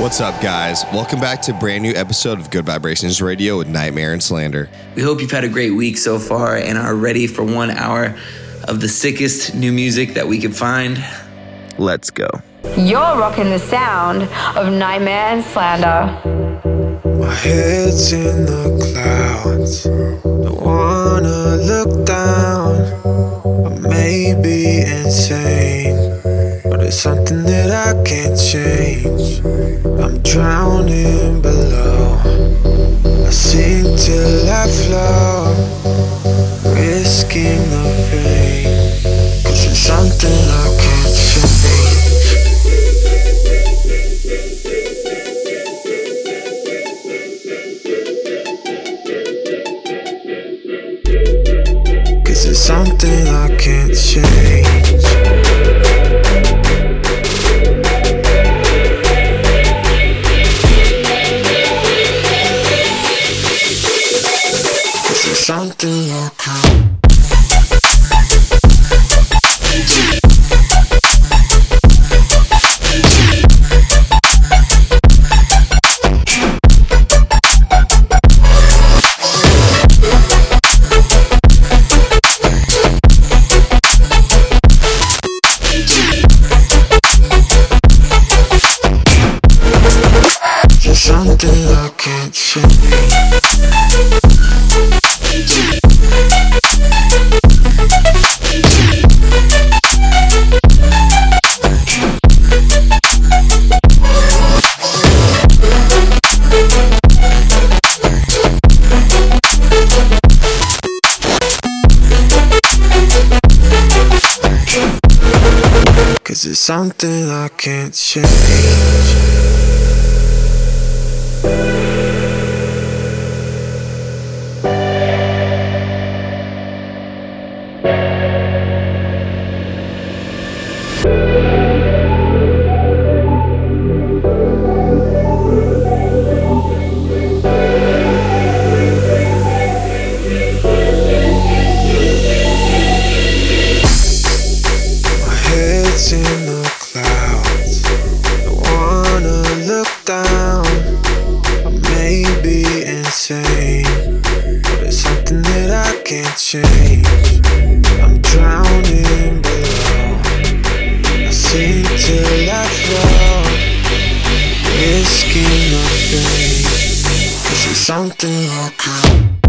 What's up, guys? Welcome back to a brand new episode of Gud Vibrations Radio with NGHTMRE and Slander. We hope you've had a great week so far and are ready for one hour of the sickest new music that we could find. Let's go. You're rocking the sound of NGHTMRE and Slander. My head's in the clouds. Don't wanna look down. I may be insane, but it's something that I can't change. I'm drowning below. I sink till I float, risking the pain. Cause it's something I can't change. Something I can't change. Something I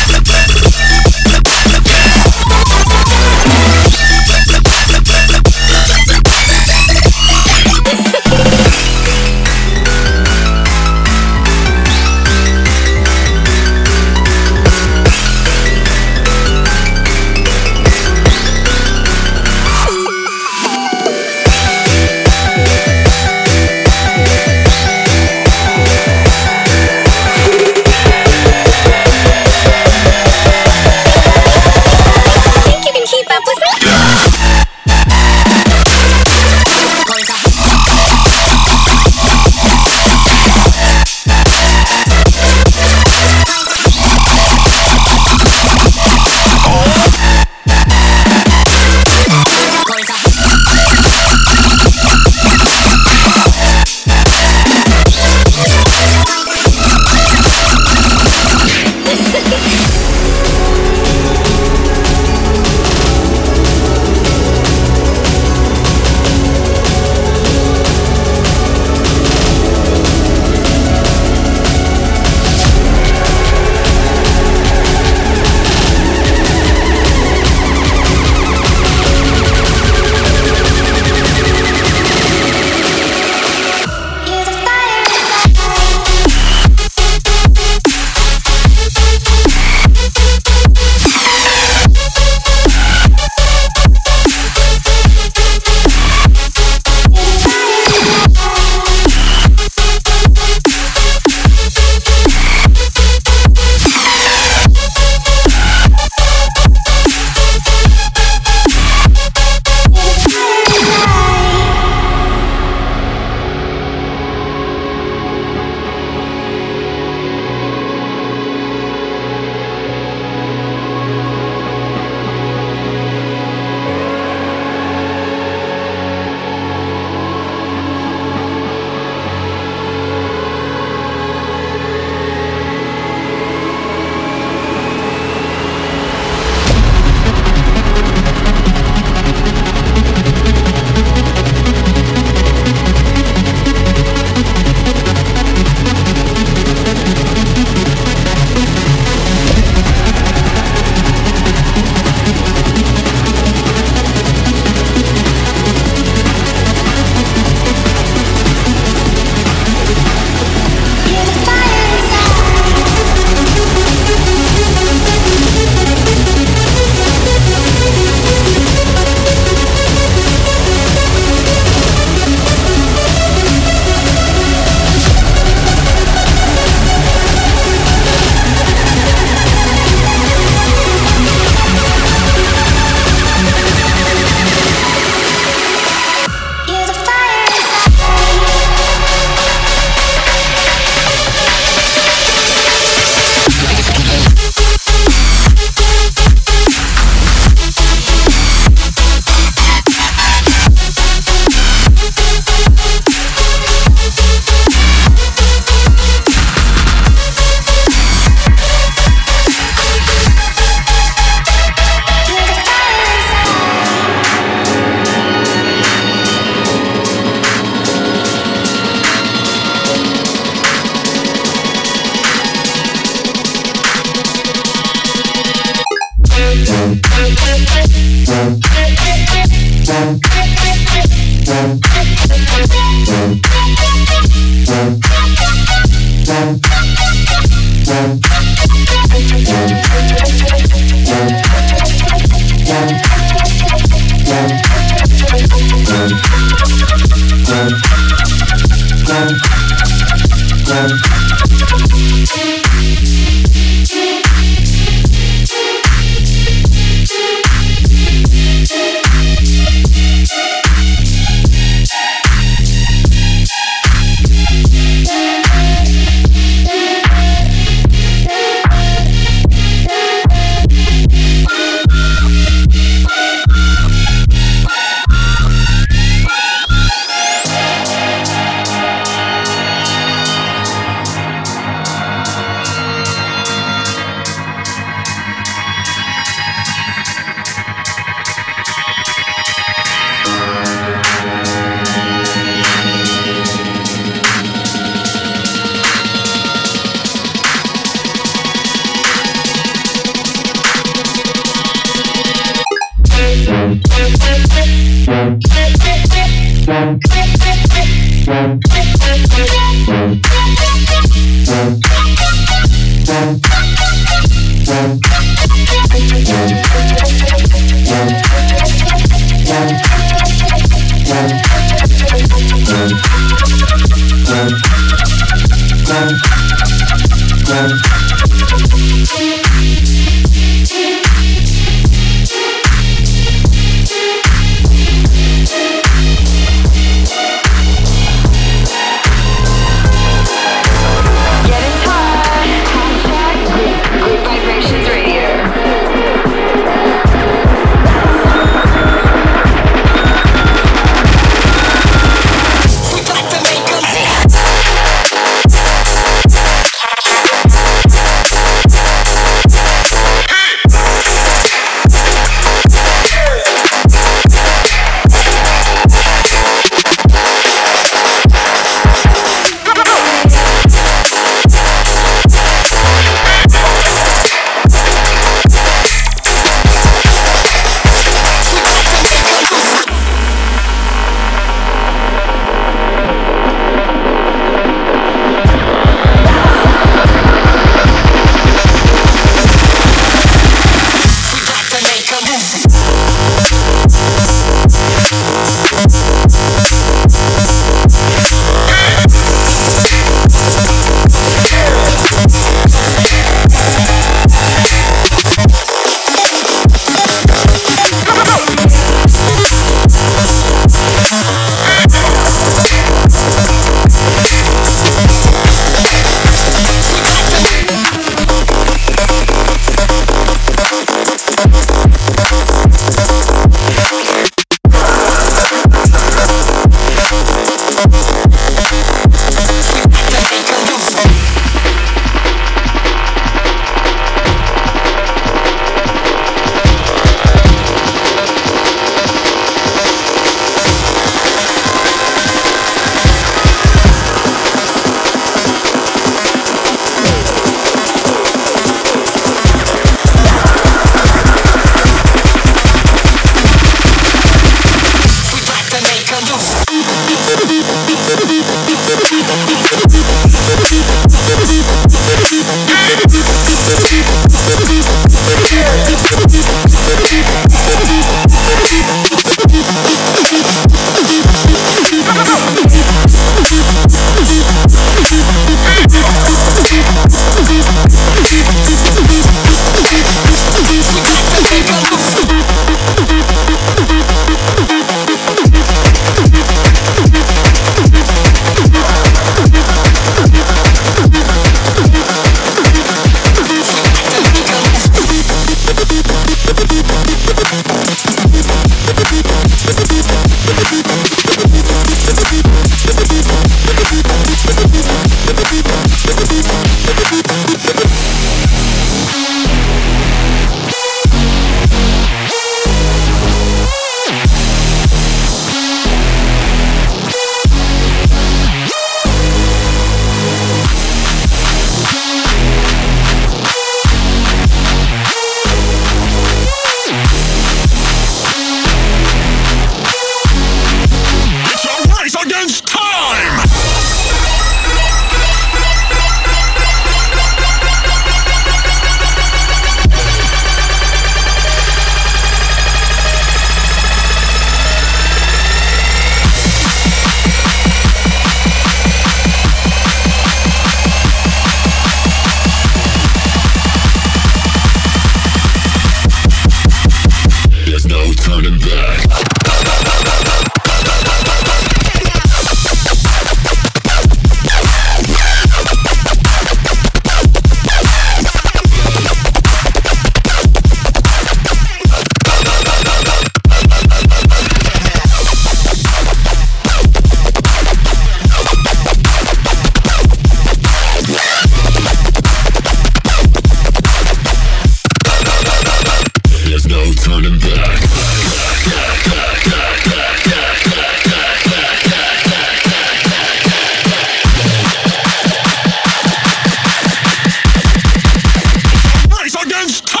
President's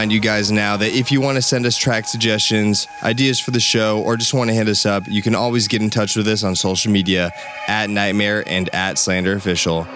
remind you guys now that if you want to send us track suggestions, ideas for the show, or just want to hit us up, you can always get in touch with us on social media at NGHTMRE and at Slander Official.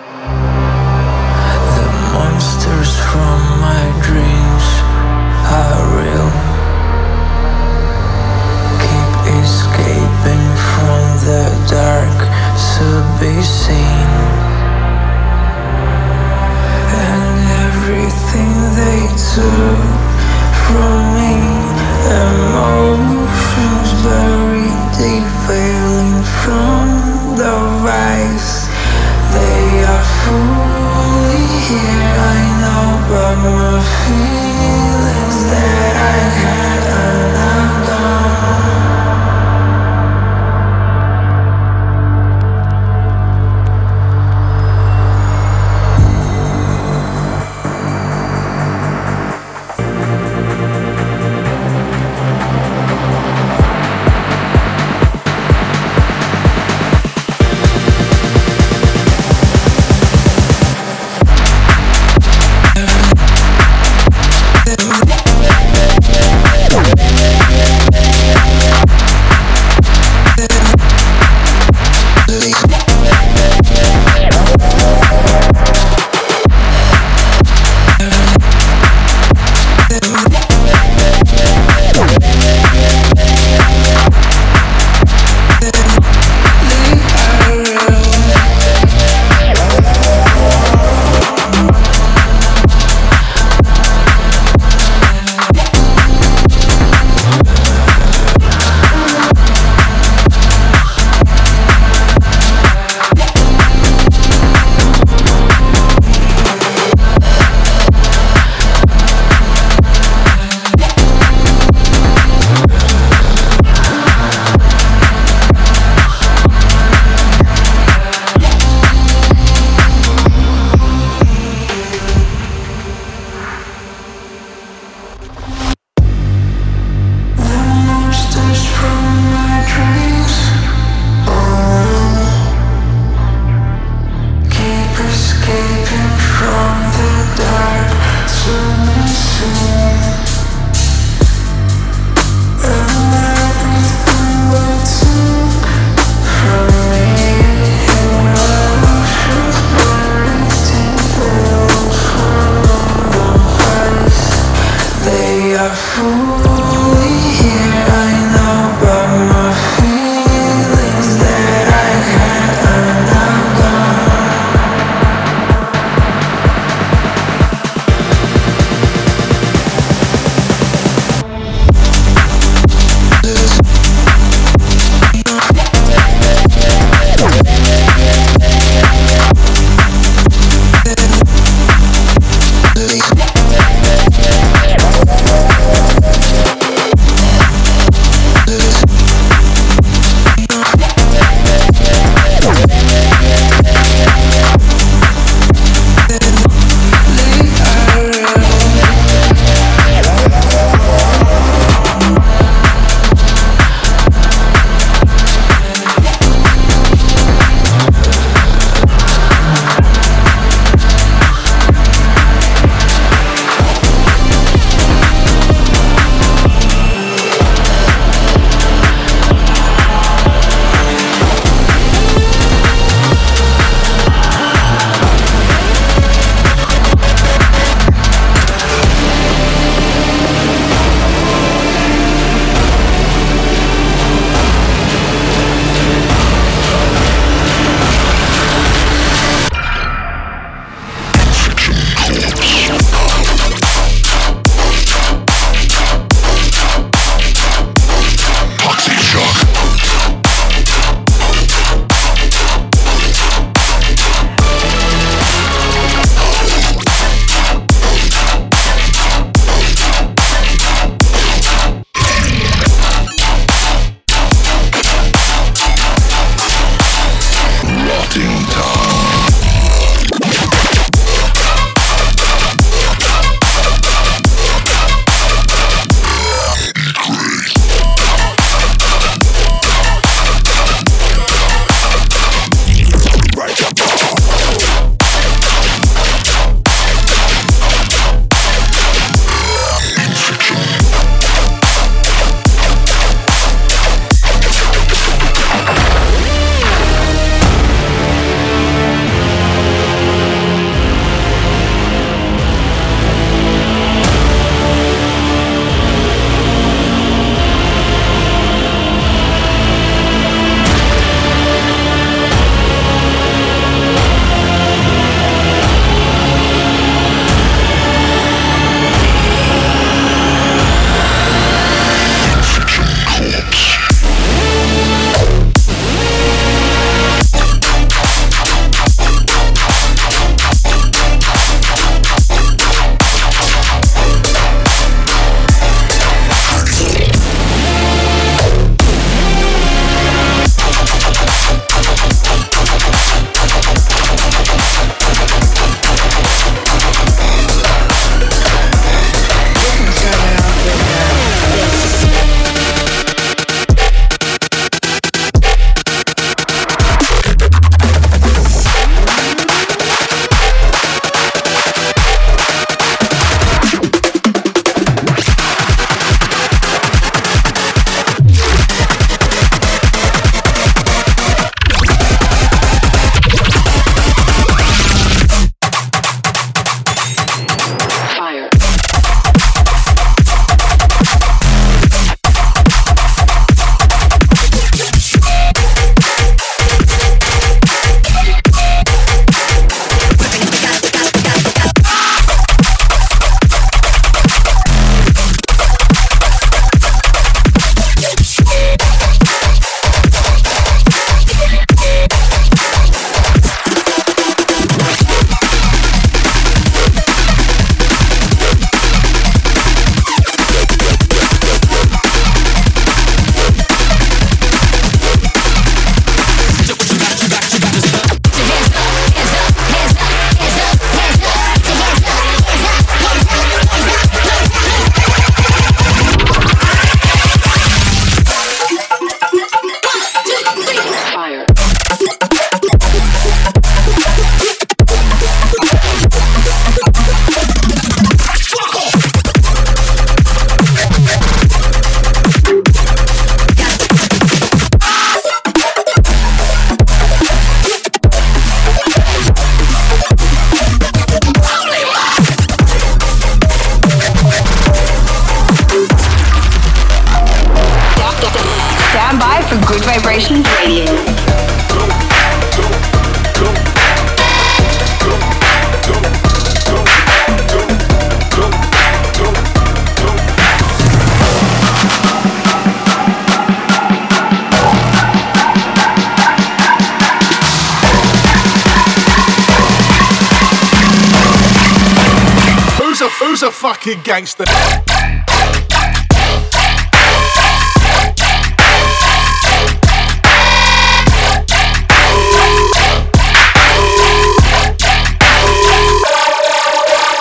Fucking gangster.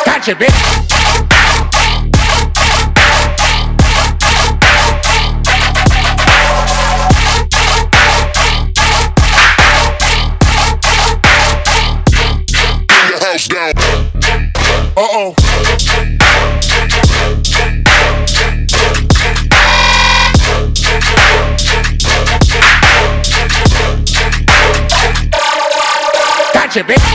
Gotcha, bitch. Gotcha, bitch.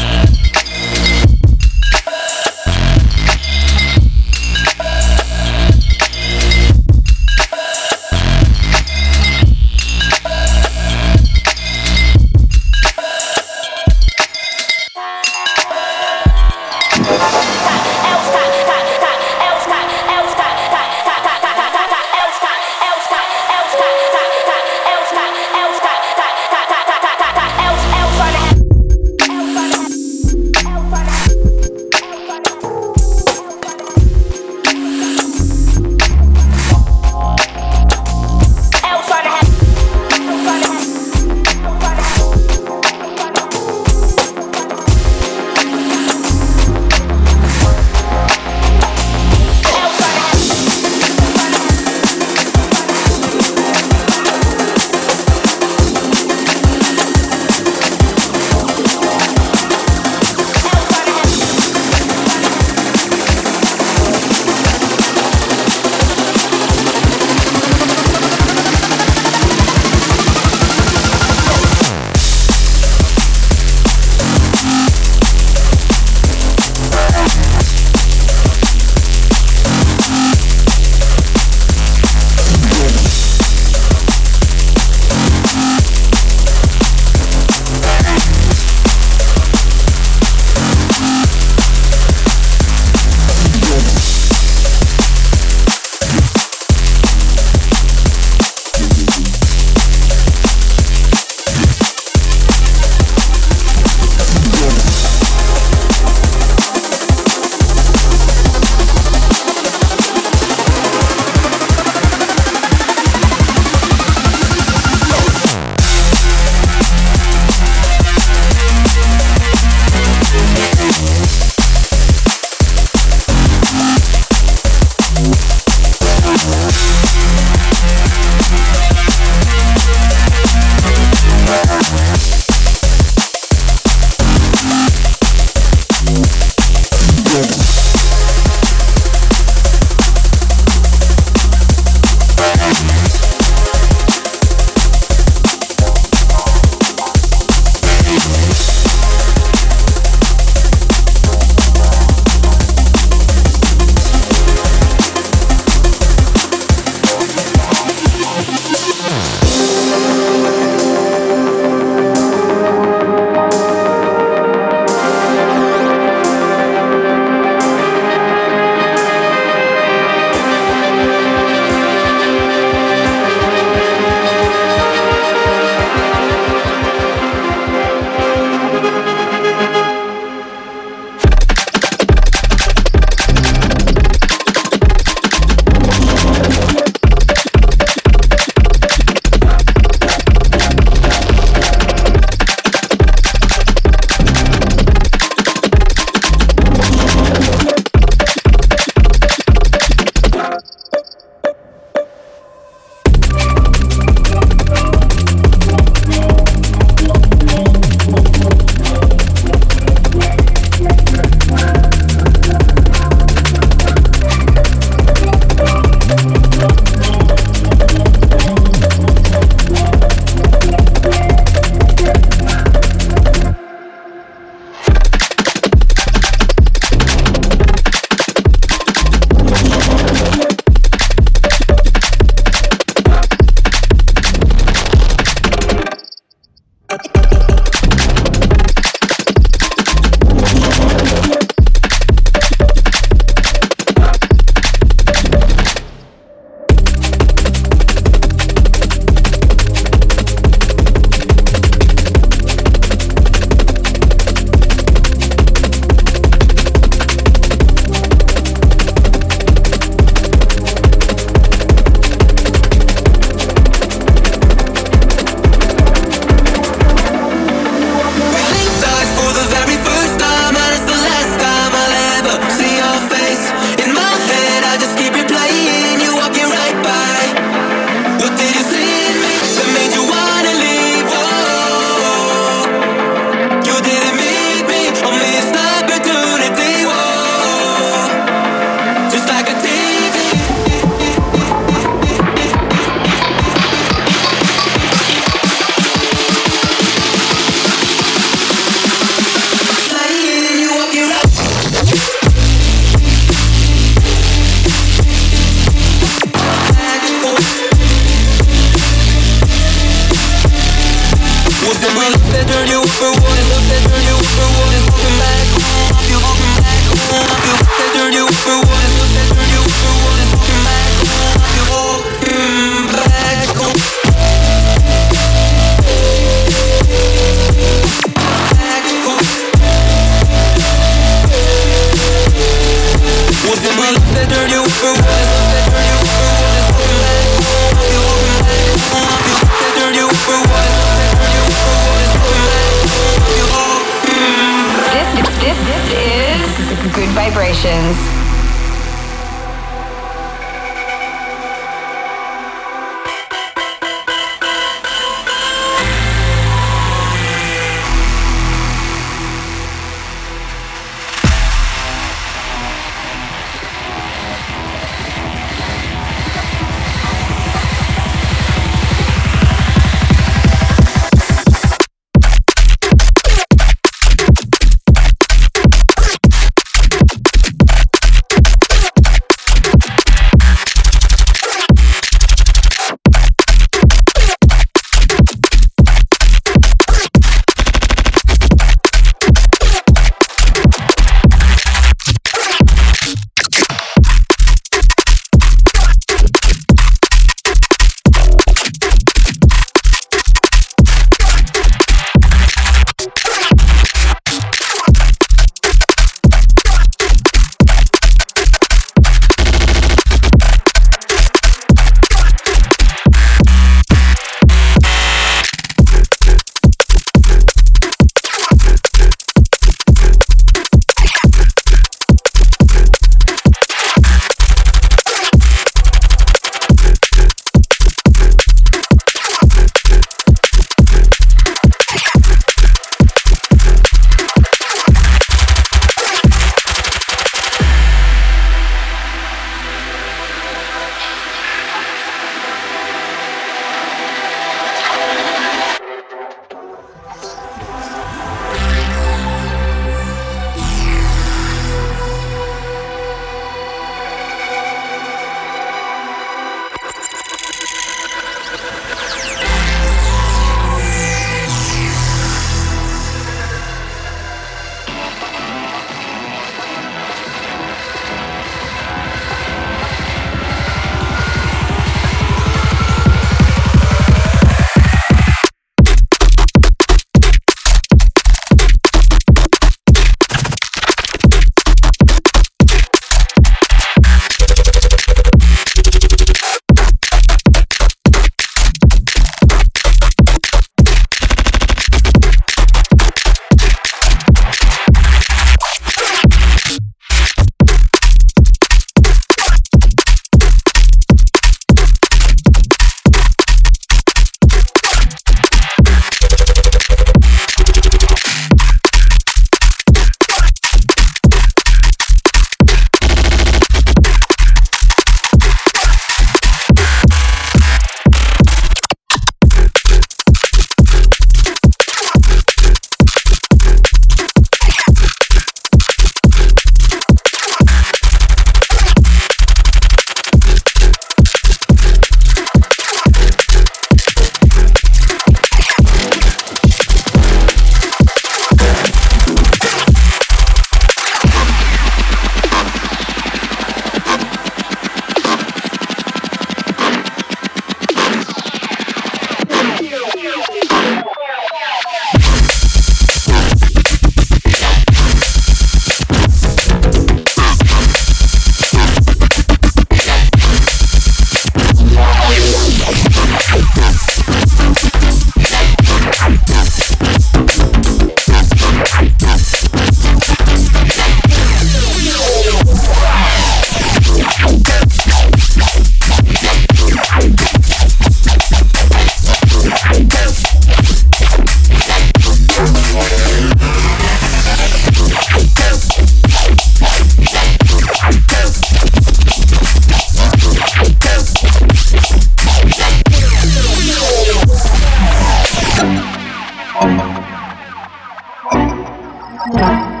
Thank.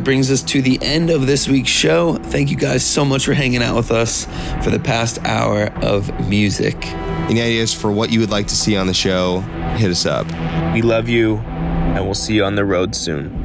That brings us to the end of this week's show. Thank you guys so much for hanging out with us for the past hour of music. Any ideas for what you would like to see on the show? Hit us up. We love you, and we'll see you on the road soon. Peace.